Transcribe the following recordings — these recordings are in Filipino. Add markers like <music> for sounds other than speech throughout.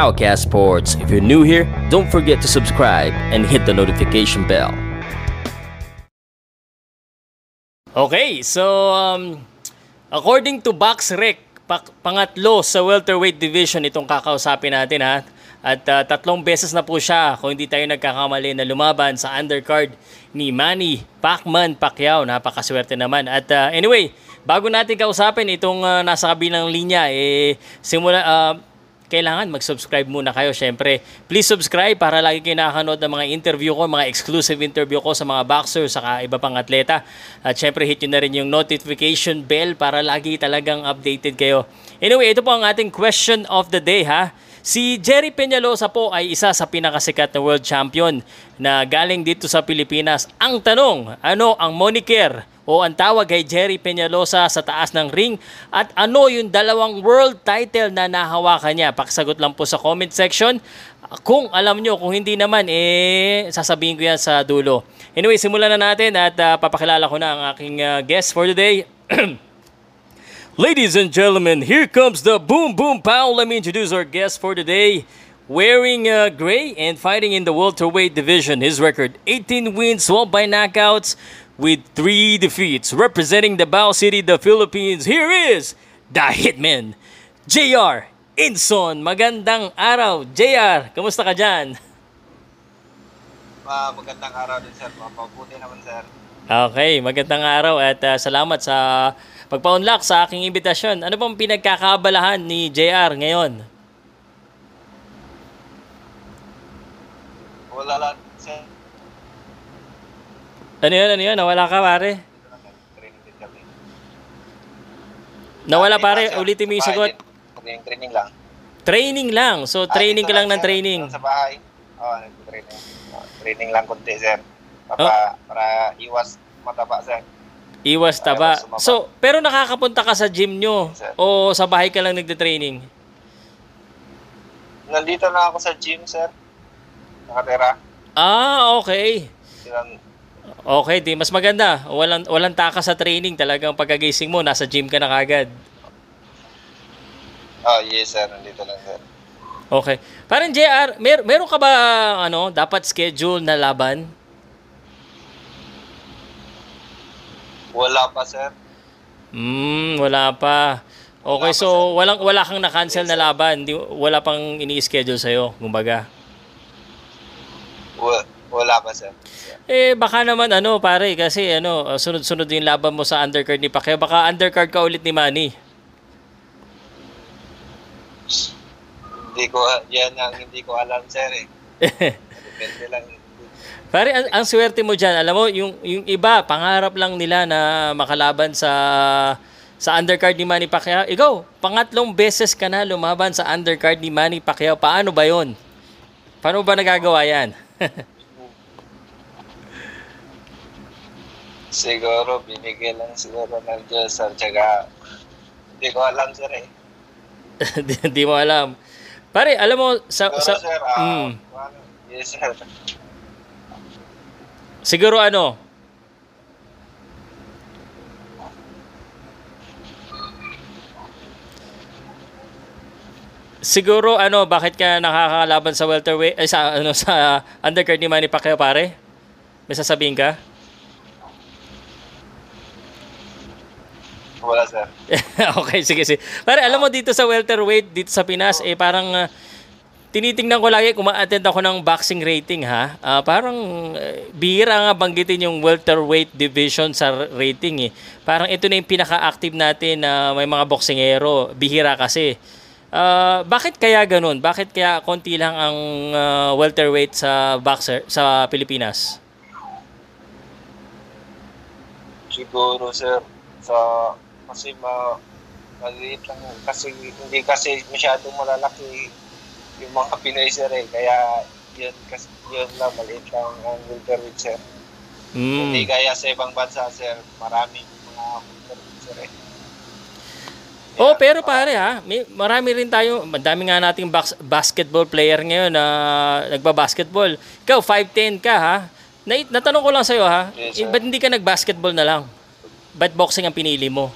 Powercast Sports. If you're new here, don't forget to subscribe and hit the notification bell. Okay, so um, according to BoxRec, pak- pangatlo sa welterweight division itong kakausapin natin ha. At uh, tatlong beses na po siya, kung hindi tayo nagkakamali, na lumaban sa undercard ni Manny Pacman Pacquiao. Napakaswerte naman. At uh, anyway, bago natin kausapin itong uh, nasa kabilang linya, eh, simula, uh, kailangan mag-subscribe muna kayo syempre. Please subscribe para lagi kayo nakakanood ng mga interview ko, mga exclusive interview ko sa mga boxers saka iba pang atleta. At syempre hit nyo na rin yung notification bell para lagi talagang updated kayo. Anyway, ito po ang ating question of the day ha. Si Jerry Peñalosa po ay isa sa pinakasikat na world champion na galing dito sa Pilipinas. Ang tanong, ano ang moniker o ang tawag kay Jerry Peñalosa sa taas ng ring at ano yung dalawang world title na nahawakan niya? Pakisagot lang po sa comment section. Kung alam nyo, kung hindi naman, eh, sasabihin ko yan sa dulo. Anyway, simulan na natin at uh, papakilala ko na ang aking uh, guest for today. <clears throat> Ladies and gentlemen, here comes the Boom Boom Pow. Let me introduce our guest for today. Wearing uh, gray and fighting in the welterweight division, his record 18 wins, 12 by knockouts, with 3 defeats. Representing the Bao City, the Philippines, here is the Hitman, JR Inson. Magandang araw, JR. Kamusta ka dyan? Uh, magandang araw din, sir. Mapabuti naman, sir. Okay, magandang araw at uh, salamat sa pagpa-unlock sa aking imbitasyon. Ano bang pinagkakabalahan ni JR ngayon? Wala lang. Ano yun, ano yun? Nawala ka, pare? Nawala, pare. Ulitin mo yung sagot. Training, training lang. Training lang. So, Ah, training ka lang ng training. Sa bahay. Oo, oh, nag-training. Oh, training lang kunti, sir. Para, para iwas mataba, sir. Iwas taba. So, pero nakakapunta ka sa gym nyo o sa bahay ka lang nagde-training? Nandito na ako sa gym, sir. Nakatira. Ah, okay. Silang, Okay, di mas maganda. Walang walang taka sa training, talagang pagkagising mo nasa gym ka na kagad. oh, yes, sir. Nandito lang, sir. Okay. Parang JR, mer meron ka ba ano, dapat schedule na laban? Wala pa, sir. Hmm, wala pa. Okay, Wala pa, so sir. walang wala kang na-cancel Yes, na laban, di, wala pang ini-schedule sa iyo, kumbaga. Wa- Wala pa, sir. Eh baka naman ano pare kasi ano sunod-sunod yung laban mo sa undercard ni Pacquiao. Baka undercard ka ulit ni Manny. Hindi ko, yan ang hindi ko alam, sir, eh. <laughs> Depende lang. Pare, ang, ang swerte mo dyan, alam mo, yung, yung iba, pangarap lang nila na makalaban sa sa undercard ni Manny Pacquiao. Ikaw, pangatlong beses ka na lumaban sa undercard ni Manny Pacquiao. Paano ba yon? Paano ba nagagawa yan? <laughs> Siguro, binigyan lang siguro ng Diyos at saka hindi ko alam, sir, eh. <laughs> di, di mo alam. Pare, alam mo, sa... Siguro, sa sir, ah, Mm. yes, sir. siguro ano, Siguro ano, bakit ka nakakalaban sa welterweight ay sa ano sa <laughs> undercard ni Manny Pacquiao pare? May sasabihin ka? Wala, sir. <laughs> okay, sige, sige. Pare, alam mo dito sa welterweight dito sa Pinas eh parang ah, tinitingnan ko lagi kung ma-attend ako ng boxing rating ha. Ah, parang eh, bihira nga banggitin yung welterweight division sa rating eh. Parang ito na yung pinaka-active natin na may mga boksingero. Bihira kasi. Ah, bakit kaya ganun? Bakit kaya konti lang ang ah, welterweight sa boxer sa Pilipinas? Siguro, sir, sa kasi ma maliit lang kasi hindi kasi masyadong malalaki yung mga Pinoy sir eh kaya yun kasi yun lang maliit lang ang welterweight sir Mm. hindi kaya sa ibang bansa sir maraming mga welterweight sir eh Oh, pero pare ha, may, marami rin tayo, madami nga nating bas- basketball player ngayon na nagba-basketball. Ikaw, 5'10 ka ha. Na, natanong ko lang sa'yo ha, Yes, eh, sir. ba't hindi ka nag-basketball na lang? Ba't boxing ang pinili mo?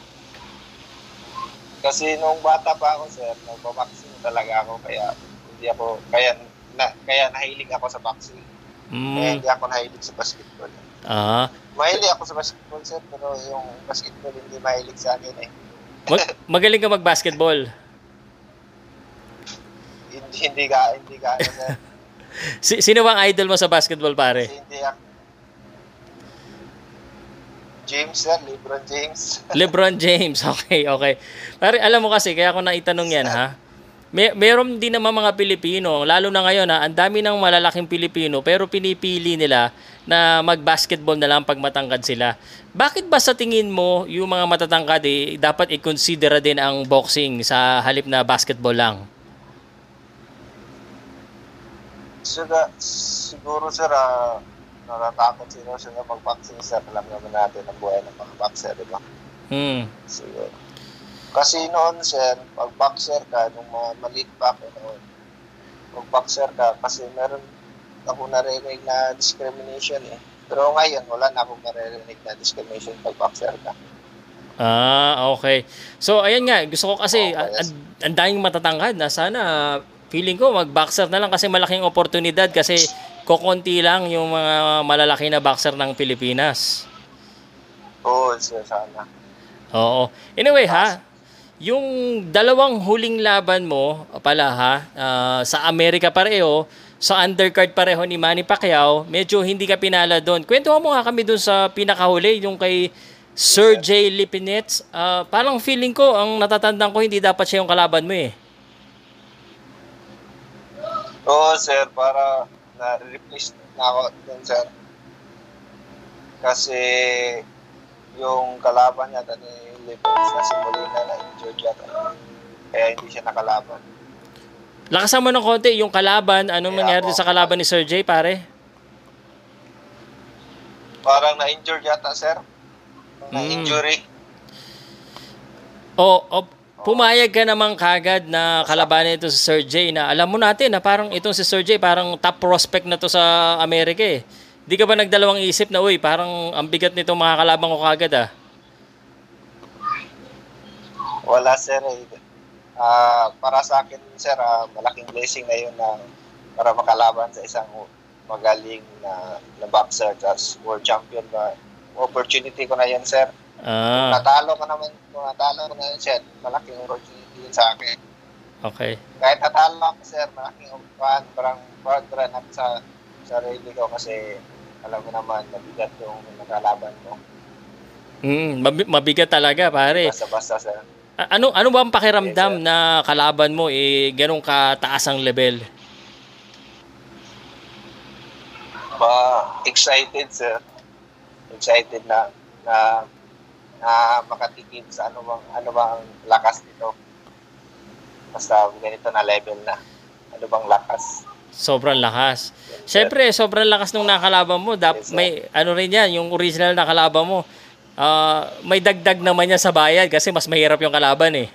Kasi nung bata pa ako sir nagbaboxing talaga ako kaya hindi ako, kaya, na, kaya nahilig ako sa boxing. Kaya Mm. hindi ako nahilig sa basketball. Ah. Mahilig ako sa basketball, sir, pero yung basketball hindi mahilig sa akin eh. Mag- magaling ka mag-basketball. Hindi, hindi ka, hindi ka, <laughs> sino bang idol mo sa basketball, pare? Kasi hindi ako. James, sir, LeBron James. <laughs> LeBron James. Okay, okay. Pare, alam mo kasi, kaya ako naitanong yan, ha? May, meron din naman mga Pilipino, lalo na ngayon, ha, ang dami ng malalaking Pilipino, pero pinipili nila na mag-basketball na lang pag matangkad sila. Bakit ba sa tingin mo, yung mga matatangkad, eh, dapat i-consider din ang boxing sa halip na basketball lang? Siguro, siguro sir, ah, natatakot sila mag-boxing, sir. Alam naman natin ang buhay ng mga boxer, di ba? Hmm. Siguro. Kasi noon, sir, pag boxer ka, nung mga maliit pa ako noon, pag boxer ka, kasi meron ako narinig na discrimination eh. Pero ngayon, wala na akong maririnig na discrimination pag boxer ka. Ah, okay. So, ayan nga, gusto ko kasi, Okay, ang daming matatangkad na sana, feeling ko, mag-boxer na lang kasi malaking oportunidad kasi kokonti lang yung mga malalaki na boxer ng Pilipinas. Oo, sana. Oo. Anyway, ha, yung dalawang huling laban mo pala ha, ah, sa Amerika pareho, sa undercard pareho ni Manny Pacquiao, medyo hindi ka pinala doon. Kwento mo nga kami doon sa pinakahuli, yung kay Sir J. Lipinets. Ah, parang feeling ko, ang natatandaan ko, hindi dapat siya yung kalaban mo eh. Oo, sir, para na-replace na ako dun, sir. Kasi yung kalaban niya ni Lippens na si Molina na injured yata. Kaya hindi siya nakalaban. Lakasan mo ng konti, yung kalaban, anong Kaya nangyari ako- sa kalaban ni Sir J, pare? Parang na-injured yata, sir. Hmm. Na-injury. O, o pumayag ka naman kagad na kalabanin ito si Sir J na alam mo natin na parang itong si Sir J parang top prospect na to sa Amerika eh. Di ka ba nagdalawang isip na, uy, parang ang bigat nito mga kalabang ko kagad ah. Wala, sir. Eh. Ah, para sa akin, sir, ah, malaking blessing na yun na para makalaban sa isang magaling na, na boxer tapos world champion ba. Opportunity ko na yun, sir. Ah, Natalo ko naman, kung natalo ko na yun, sir, malaking opportunity yun sa akin. okay. Kahit natalo ako, sir, malaking upuan, parang proud rin ako sa sarili ko kasi alam mo naman, mabigat yung nakalaban mo. Mm, mabi- mabigat talaga, pare. Basta-basta, sir. A- ano ano ba ang pakiramdam Yes, sir. na kalaban mo eh ganun kataas ang level? Pa, excited, sir. Excited na na na makatikim sa ano bang ano bang lakas nito. Basta ganito na level na. Ano bang lakas? Sobrang lakas. Siyempre, sobrang lakas nung nakalaban mo. Dap, Yes, may ano rin yan, yung original na kalaban mo. ah, may dagdag naman yan sa bayad kasi mas mahirap yung kalaban eh.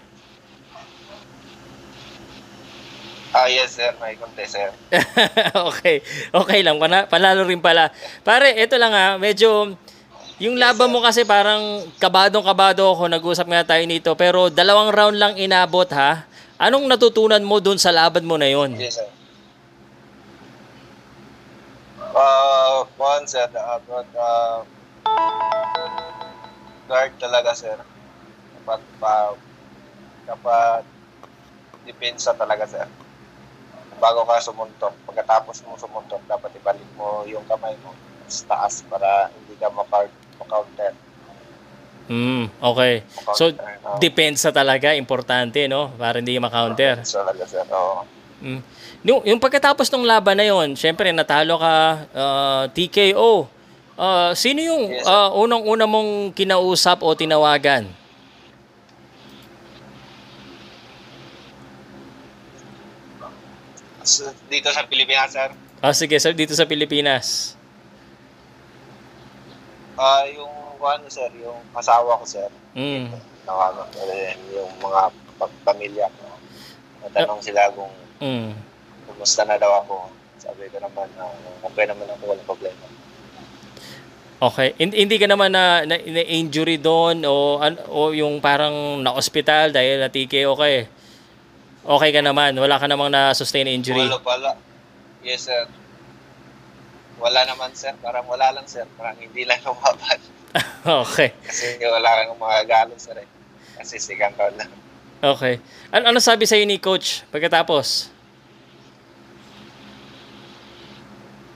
Ah, yes, sir. May konti, sir. <laughs> okay. Okay lang. Pana, panalo rin pala. Pare, ito lang ha. Medyo, yung laban mo kasi parang kabadong-kabado ako. Nag-usap nga tayo nito. Pero dalawang round lang inabot ha. Anong natutunan mo dun sa laban mo na yon? Yes, sir. Uh, one, sir. Uh, but, uh, guard talaga, sir. Dapat pa, dapat depensa talaga, sir. Bago ka sumuntok, pagkatapos mo sumuntok, dapat ibalik mo yung kamay mo sa taas para hindi ka makar- makounter. Hmm, okay. So, no? depensa talaga, importante, no? Para hindi ma-counter. Depensa talaga, sir. Oo. Mm. Yung, yung pagkatapos ng laban na yon, syempre natalo ka ah, TKO. Ah, sino yung Yes, ah, unang-una mong kinausap o tinawagan? Dito sa Pilipinas, sir, Ah, sige, sa, dito sa Pilipinas. Ah yung ano, sir, yung asawa ko, sir, Mm. rin yung mga pag- pamilya ko. Natanong sila kung Mm. kumusta na daw ako. Sabi ko naman na okay naman ako, walang problema. Okay. Hindi, ka naman na, na, na injury doon o an- o yung parang na hospital dahil na TKO ka eh. okay ka naman. Wala ka namang na-sustain na injury. Wala pala. Yes, sir. Wala naman, sir. Parang wala lang, sir. Parang hindi lang <laughs> lumaban. <laughs> okay. Kasi wala kang magagalo, sir. Eh. Kasi sigang ka lang. Okay. Ano, ano sabi sa'yo ni coach pagkatapos?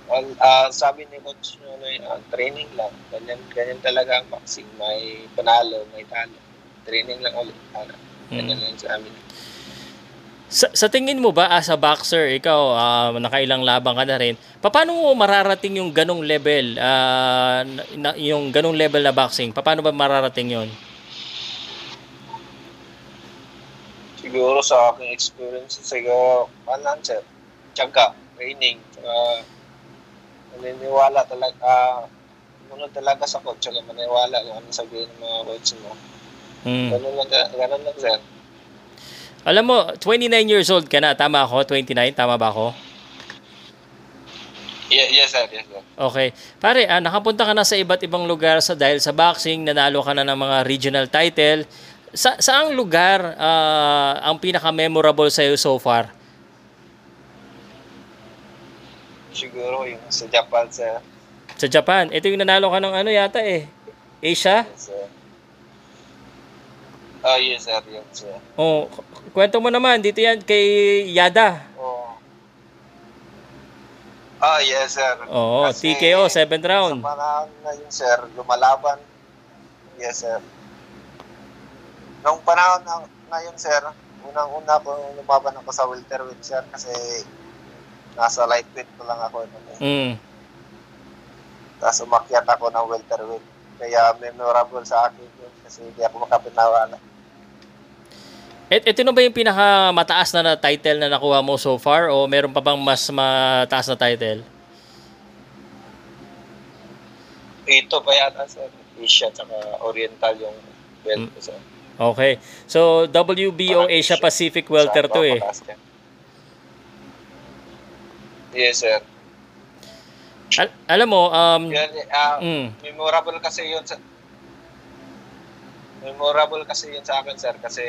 Well, uh, sabi ni coach ano, uh, training lang. Ganyan, ganyan talaga ang boxing. May panalo, may talo. Training lang ulit. Ano, ganyan Hmm. lang sa amin. Sa, sa tingin mo ba as a boxer, ikaw ah, nakailang labang ka na rin, paano mo mararating yung ganong level, ah, na, yung ganong level na boxing? Paano ba mararating yon? Siguro sa aking experience, siguro, lang, sir, tiyaga, training, tsaka maniniwala talaga, ah, munod talaga sa coach, tsaka maniwala kung ano sabihin ng mga coach mo. Hmm. Ganun lang, ganun lang, sir. Alam mo, 29 years old ka na, tama ako? 29, tama ba ako? Ye- yes, sir, yes, sir. Okay. Pare, ah, nakapunta ka na sa iba't ibang lugar sa dahil sa boxing, nanalo ka na ng mga regional title. Sa saang lugar ah, ang pinaka-memorable sa iyo so far? Siguro yung sa Japan, sir. Sa Japan. Ito yung nanalo ka ng ano yata eh. Asia? Yes, sir. Ah, yes, sir, yes, sir. Oh, kwento mo naman dito yan kay Yada. Oh. Ah, yes, sir. Oo, Kasi TKO, 7th round. Sa panahon na yun, sir, lumalaban. Yes, sir. Nung panahon na, na yun, sir, unang-una ko lumaban ako sa welterweight, sir, kasi nasa lightweight ko lang ako. Nun, eh. Mm. Tapos umakyat ako ng welterweight. Kaya memorable sa akin yun kasi hindi ako makapinawa. Et, ito na ba yung pinaka mataas na, na title na nakuha mo so far o meron pa bang mas mataas na title? Ito pa yata, sir. Asia tsaka Oriental yung belt ko, sir. Okay. So, WBO Parang Asia Asia. Pacific Welter to eh. Yes, sir. Al- alam mo, um, Yan, ah, mm, memorable kasi yun sa memorable kasi yun sa akin sir kasi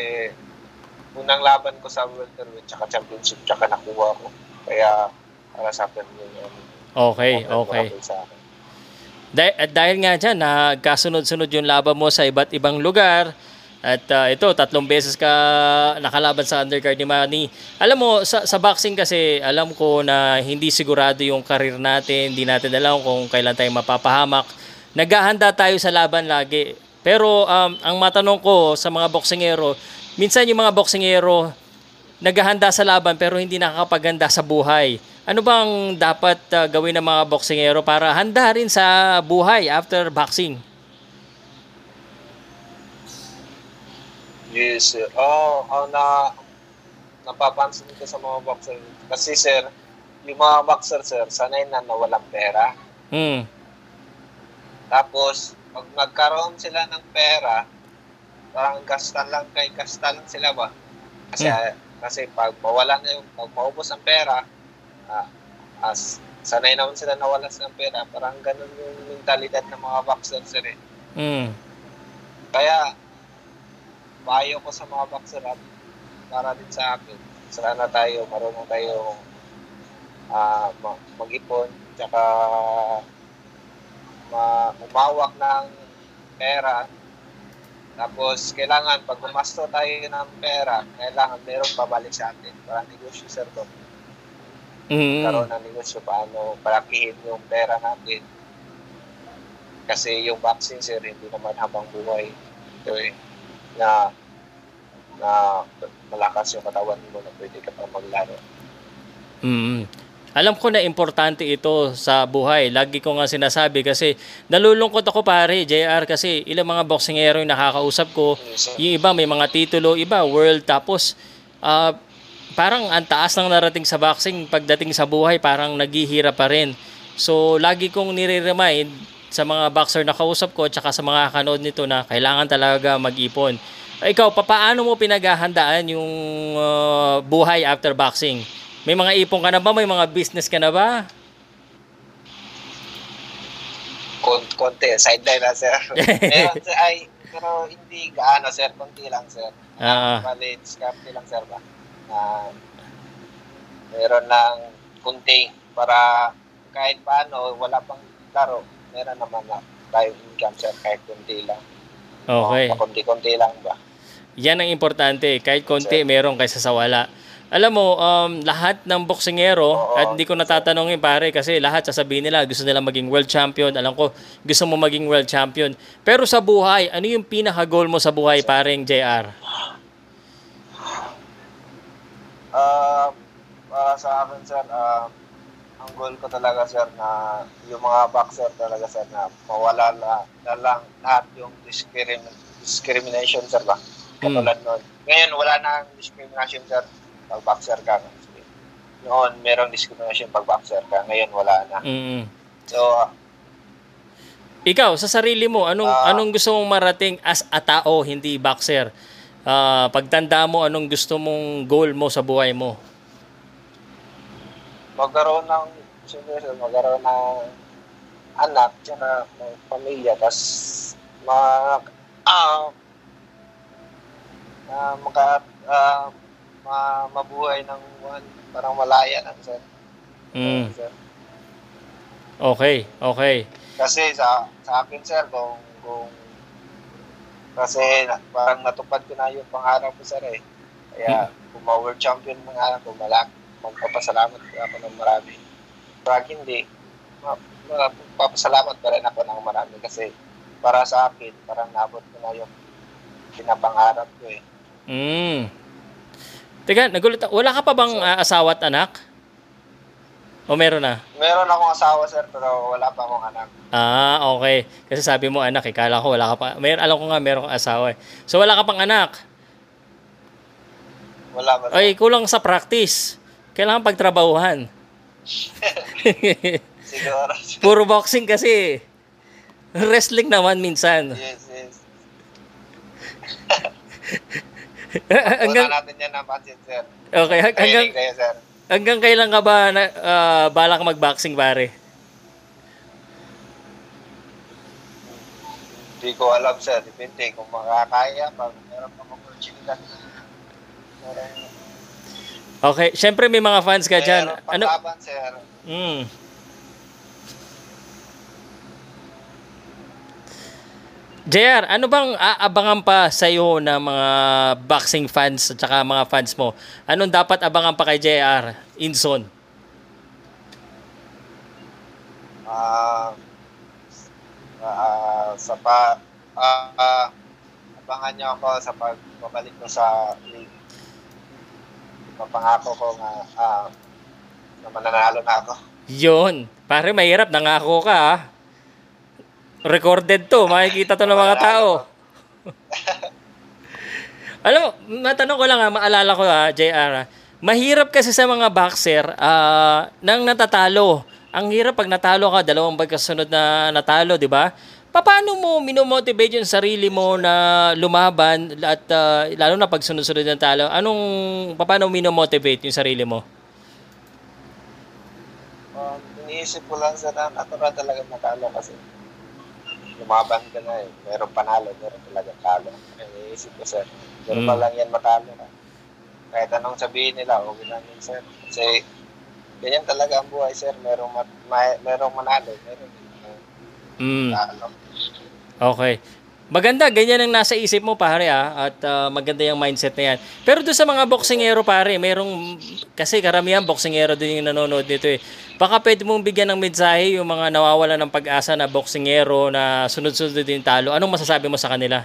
unang laban ko sa welterweight tsaka championship tsaka nakuha ko kaya para sa akin yun yung okay, okay. memorable sa akin Dah- at dahil nga dyan, nagkasunod-sunod yung laban mo sa iba't ibang lugar. At ah, ito, tatlong beses ka nakalaban sa undercard ni Manny. Alam mo, sa, sa boxing kasi, alam ko na hindi sigurado yung karir natin. Hindi natin alam kung kailan tayo mapapahamak. Naghahanda tayo sa laban lagi. Pero um, ang matanong ko sa mga boksingero, minsan yung mga boksingero, naghahanda sa laban pero hindi nakakapaghanda sa buhay. Ano bang dapat uh, gawin ng mga boksingero para handa rin sa buhay after boxing? yes sir oh, oh na napapansin ko sa mga boxer kasi sir yung mga boxer sir sanay na na walang pera Hmm. Tapos, pag nagkaroon sila ng pera, parang gastan lang kay gastan lang sila ba? Kasi kasi pag mawala na yung pag maubos ang pera, ah, as sanay naman sila nawala ng pera, parang ganun yung mentalidad ng mga boxers sir eh. Hmm. Kaya payo ko sa mga boxer at para din sa akin, sana tayo marunong tayo ah, ma- mag-ipon tsaka ma- umawak ng pera tapos kailangan pag gumasto tayo ng pera kailangan meron pabalik sa atin. Para negosyo sir to. Hmm. karoon ng negosyo paano palakihin yung pera natin. Kasi yung vaccine sir hindi naman habang buhay. Ito eh na na malakas yung katawan mo na pwede ka pa maglaro. Mm. Alam ko na importante ito sa buhay. Lagi ko nga sinasabi kasi nalulungkot ako pare, JR, kasi ilang mga boksingero yung nakakausap ko. Yung iba may mga titulo, iba world. Tapos ah, parang ang taas ng narating sa boxing pagdating sa buhay parang naghihirap pa rin. So lagi kong nire-remind sa mga boxer na kausap ko at sa mga kanood nito na kailangan talaga mag-ipon. Ikaw, papaano mo pinaghahandaan yung ah, buhay after boxing? May mga ipon ka na ba? May mga business ka na ba? Kon- konti sideline na sir <laughs> Meron, sir, ay pero hindi gaano sir konti lang sir Ah. Bali, discarte lang sir ba na meron ng kunti para kahit paano wala pang laro, meron naman na tayo income sir kahit kunti lang. Okay. Uh, kunti-kunti lang ba? Yan ang importante. Kahit konti, meron kaysa sa wala. Alam mo, um, lahat ng boksingero, Oo. at hindi ko natatanungin pare kasi lahat sasabihin nila gusto nila maging world champion. Alam ko, gusto mo maging world champion. Pero sa buhay, ano yung pinaka-goal mo sa buhay, pareng JR? Uh, para sa akin, sir, uh, ang goal ko talaga, sir, na yung mga boxer talaga, sir, na mawala la, na lang lahat yung discrimin- discrimination, sir, ba? Katulad nun. Ngayon, wala na ang discrimination, sir, pag boxer ka. Noon, merong discrimination pag boxer ka. Ngayon, wala na. Mm. So, Ikaw, sa sarili mo, anong Ah. anong gusto mong marating as a tao, hindi boxer? Ah, pagtanda mo, anong gusto mong goal mo sa buhay mo? magkaroon ng, siyempre, magkaroon ng anak, tsaka pamilya, tas ma, ah, ah, maka, ah, ma, mabuhay ng one, parang malaya lang, sir. Mm. Sir. Okay, okay. Kasi sa, sa akin, sir, kung, kung, kasi parang natupad ko na yung pangarap ko, sir, eh. Kaya, kung ma-world champion ng anak ko, malak, magpapasalamat ko ako ng marami. Pag hindi, ma- magpapasalamat pa rin ako ng marami kasi para sa akin, parang nabot ko na yung pinapangarap ko eh. Mm. Teka, nagulat ako. Wala ka pa bang ah, asawa at anak? O meron na? Meron akong asawa, sir, pero wala pa akong anak. Ah, okay. Kasi sabi mo anak, eh. Kala ko wala ka pa. Mer alam ko nga meron kang asawa eh. So wala ka pang anak. Wala pa. Ay, kulang sa practice. Kailangan pagtrabahuhan. <laughs> Siguro. <laughs> Puro boxing kasi. Wrestling naman minsan. yes, yes. <laughs> hanggang, Wala natin yan ng pansin, sir. okay, hang- hanggang, Training kayo, sir. hanggang kailan ka ba na, ah, balak mag-boxing, pare? Hindi ko alam, sir. Depende kung makakaya. Pag meron pa opportunity. Okay, syempre may mga fans ka meron Ano? paglaban, sir. Mm. JR, ano bang aabangan pa sa iyo ng mga boxing fans at saka mga fans mo? Anong dapat abangan pa kay JR? Inson. Ah, ah, sa pa, ah, ah, abangan niyo ako sa pagbabalik ko sa league. Papangako ko nga ah, na mananalo na ako. Yun. Pare, mahirap. Nangako ka, ha? Recorded to. Makikita to ng mga tao. <laughs> Alam mo, matanong ko lang ha, maalala ko ha, JR ha. Mahirap kasi sa mga boxer ah, nang natatalo. Ang hirap pag natalo ka, dalawang pagkasunod na natalo, di ba? Paano mo minomotivate yung sarili mo na lumaban at ah, lalo na pag sunod-sunod ng talo? Anong, paano mo minomotivate yung sarili mo? Um, iniisip ko lang sa na natural talaga matalo kasi lumaban ka na eh. Meron panalo, meron talaga talo. Iniisip ko sir, meron Mm. pa lang yan matalo ka. Kahit anong sabihin nila, okay lang yun sir. Kasi ganyan talaga ang buhay sir. Merong, mat, may, merong manalo, meron din Mm. talo. Okay. Maganda, ganyan ang nasa isip mo pare ah, at ah, maganda yung mindset na yan. Pero doon sa mga boksingero pare, merong, kasi karamihan boksingero din yung nanonood nito eh. Baka pwede mong bigyan ng mensahe yung mga nawawala ng pag-asa na boksingero na sunod-sunod din talo. Anong masasabi mo sa kanila?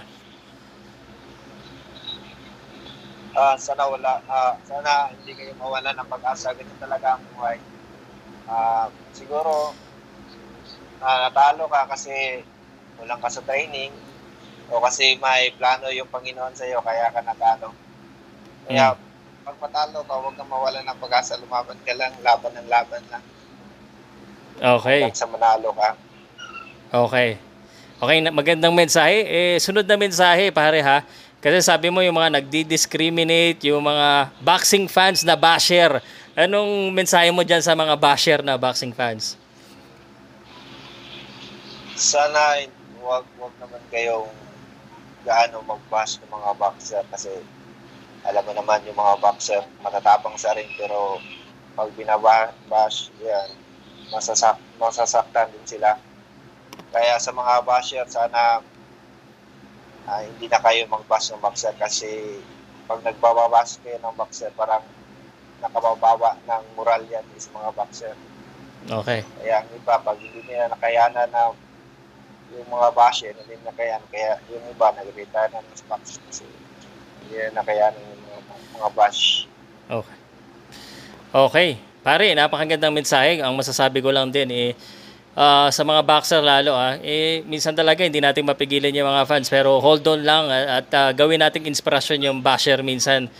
Ah, sana wala, ah, sana hindi kayo mawala ng pag-asa. Ganyan talaga ang buhay. Ah, siguro, ah, natalo ka kasi kulang ka sa training o kasi may plano yung Panginoon sa iyo kaya ka natalo. Kaya pag matalo ka, huwag kang mawala ng pag-asa. Lumaban ka lang, laban ng laban lang. Okay. Hanggang sa manalo ka. Okay. Okay, magandang mensahe. Eh, sunod na mensahe, pare ha. Kasi sabi mo yung mga nagdi-discriminate, yung mga boxing fans na basher. Anong mensahe mo dyan sa mga basher na boxing fans? Sana wag wag naman kayong gaano mag-bash ng mga boxer kasi alam mo naman yung mga boxer, matatapang sa ring pero pag binabash, yan, masasak masasaktan din sila. Kaya sa mga basher, sana uh, hindi na kayo mag-bash ng boxer kasi pag nagbababas kayo ng boxer, parang nakababawa ng moral yan sa mga boxer. Okay. Kaya ang iba, pag hindi nila nakayanan na yung mga basher, hindi nakayanan, kaya yung iba nag-retire na ng boxer kasi hindi na nakayanan yung mga, mga bash. Okay. Okay. Pare, napakagandang mensahe. Ang masasabi ko lang din eh, uh, sa mga boxer lalo ah, eh, minsan talaga hindi natin mapigilan yung mga fans pero hold on lang at, at uh, gawin nating inspirasyon yung basher minsan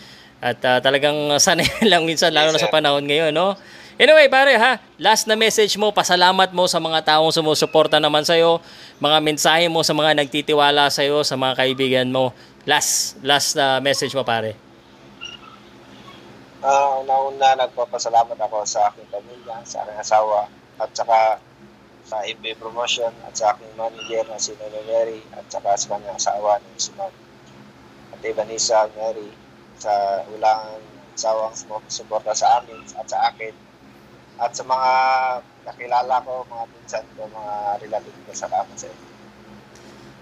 at uh, talagang sanay <laughs> lang minsan lalo na sa panahon ngayon no Anyway, pare ha, last na message mo, pasalamat mo sa mga taong sumusuporta naman sa'yo, mga mensahe mo sa mga nagtitiwala sa'yo, sa mga kaibigan mo. Last, last uh, message mo, pare. Uh, una-una, nagpapasalamat ako sa aking pamilya, sa aking asawa, at saka sa MB Promotion at sa aking manager na si Nono Mary at saka sa kanyang asawa na si Ma'am at Vanessa Mary sa ulangan sawang sumuporta sa amin at sa akin at sa mga nakilala ko, mga pinsan ko, mga relative ko sa kama sa inyo.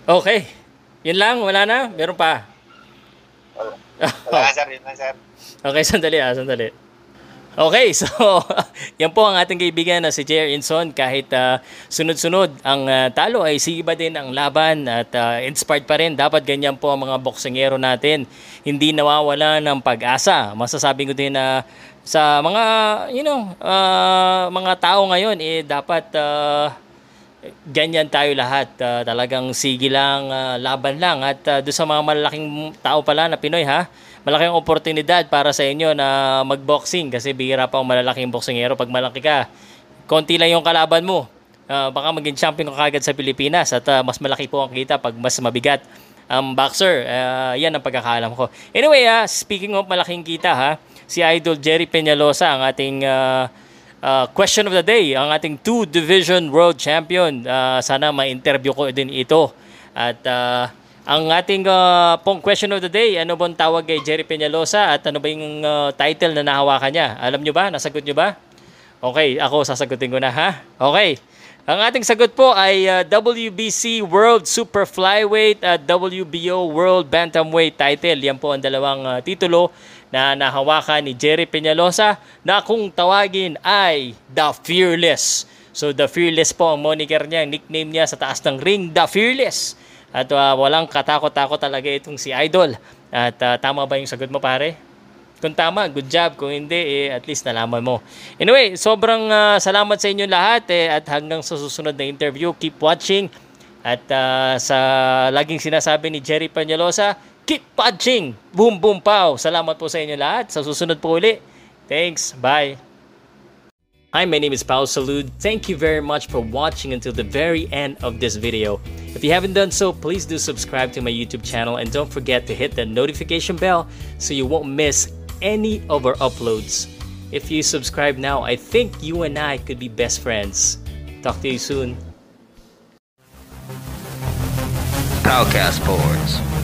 Okay. Yun lang, wala na? Meron pa? Wala. <laughs> Wala, sir. Yun lang, sir. Okay, sandali ah, sandali. Okay, <laughs> so yan po ang ating kaibigan na si Jer Inson. Kahit uh, sunod-sunod ang uh, talo ay siba din ang laban at uh, inspired pa rin. Dapat ganyan po ang mga boksingero natin. Hindi nawawala ng pag-asa. Masasabi ko din na uh, sa mga, you know, uh, mga tao ngayon, eh, dapat uh, ganyan tayo lahat. Uh, talagang sige lang, uh, laban lang. At uh, doon sa mga malalaking tao pala na Pinoy ha, malaking oportunidad para sa inyo na magboxing kasi bihira pa ang malalaking boksingero pag malaki ka. Konti lang yung kalaban mo. Uh, baka maging champion ka kagad sa Pilipinas at uh, mas malaki po ang kita pag mas mabigat ang um, boxer. Uh, yan ang pagkakalam ko. Anyway, uh, speaking of malaking kita ha, si Idol Jerry Peñalosa ang ating uh, uh, question of the day, ang ating two division world champion. Uh, sana ma-interview ko din ito. At uh, ang ating uh, pong question of the day, ano bang tawag kay Jerry Peñalosa at ano ba yung uh, title na nahawakan niya? Alam nyo ba? Nasagot nyo ba? Okay, ako sasagutin ko na ha. Okay. Ang ating sagot po ay uh, WBC World Super Flyweight at WBO World Bantamweight title. Yan po ang dalawang uh, titulo na nahawakan ni Jerry Peñalosa na kung tawagin ay The Fearless. So The Fearless po ang moniker niya, nickname niya sa taas ng ring, The Fearless. At uh, walang katakot-takot talaga itong si Idol. At uh, tama ba yung sagot mo pare? Kung tama, good job. Kung hindi, eh, at least nalaman mo. Anyway, sobrang uh, salamat sa inyo lahat eh, at hanggang sa susunod na interview, keep watching. At uh, sa laging sinasabi ni Jerry Panyalosa, keep watching! Boom, boom, pow! Salamat po sa inyo lahat. Sa susunod po uli. Thanks. Bye. Hi, my name is Paul Salud. Thank you very much for watching until the very end of this video. If you haven't done so, please do subscribe to my YouTube channel and don't forget to hit the notification bell so you won't miss any of our uploads. If you subscribe now, I think you and I could be best friends. Talk to you soon. Powercast Boards.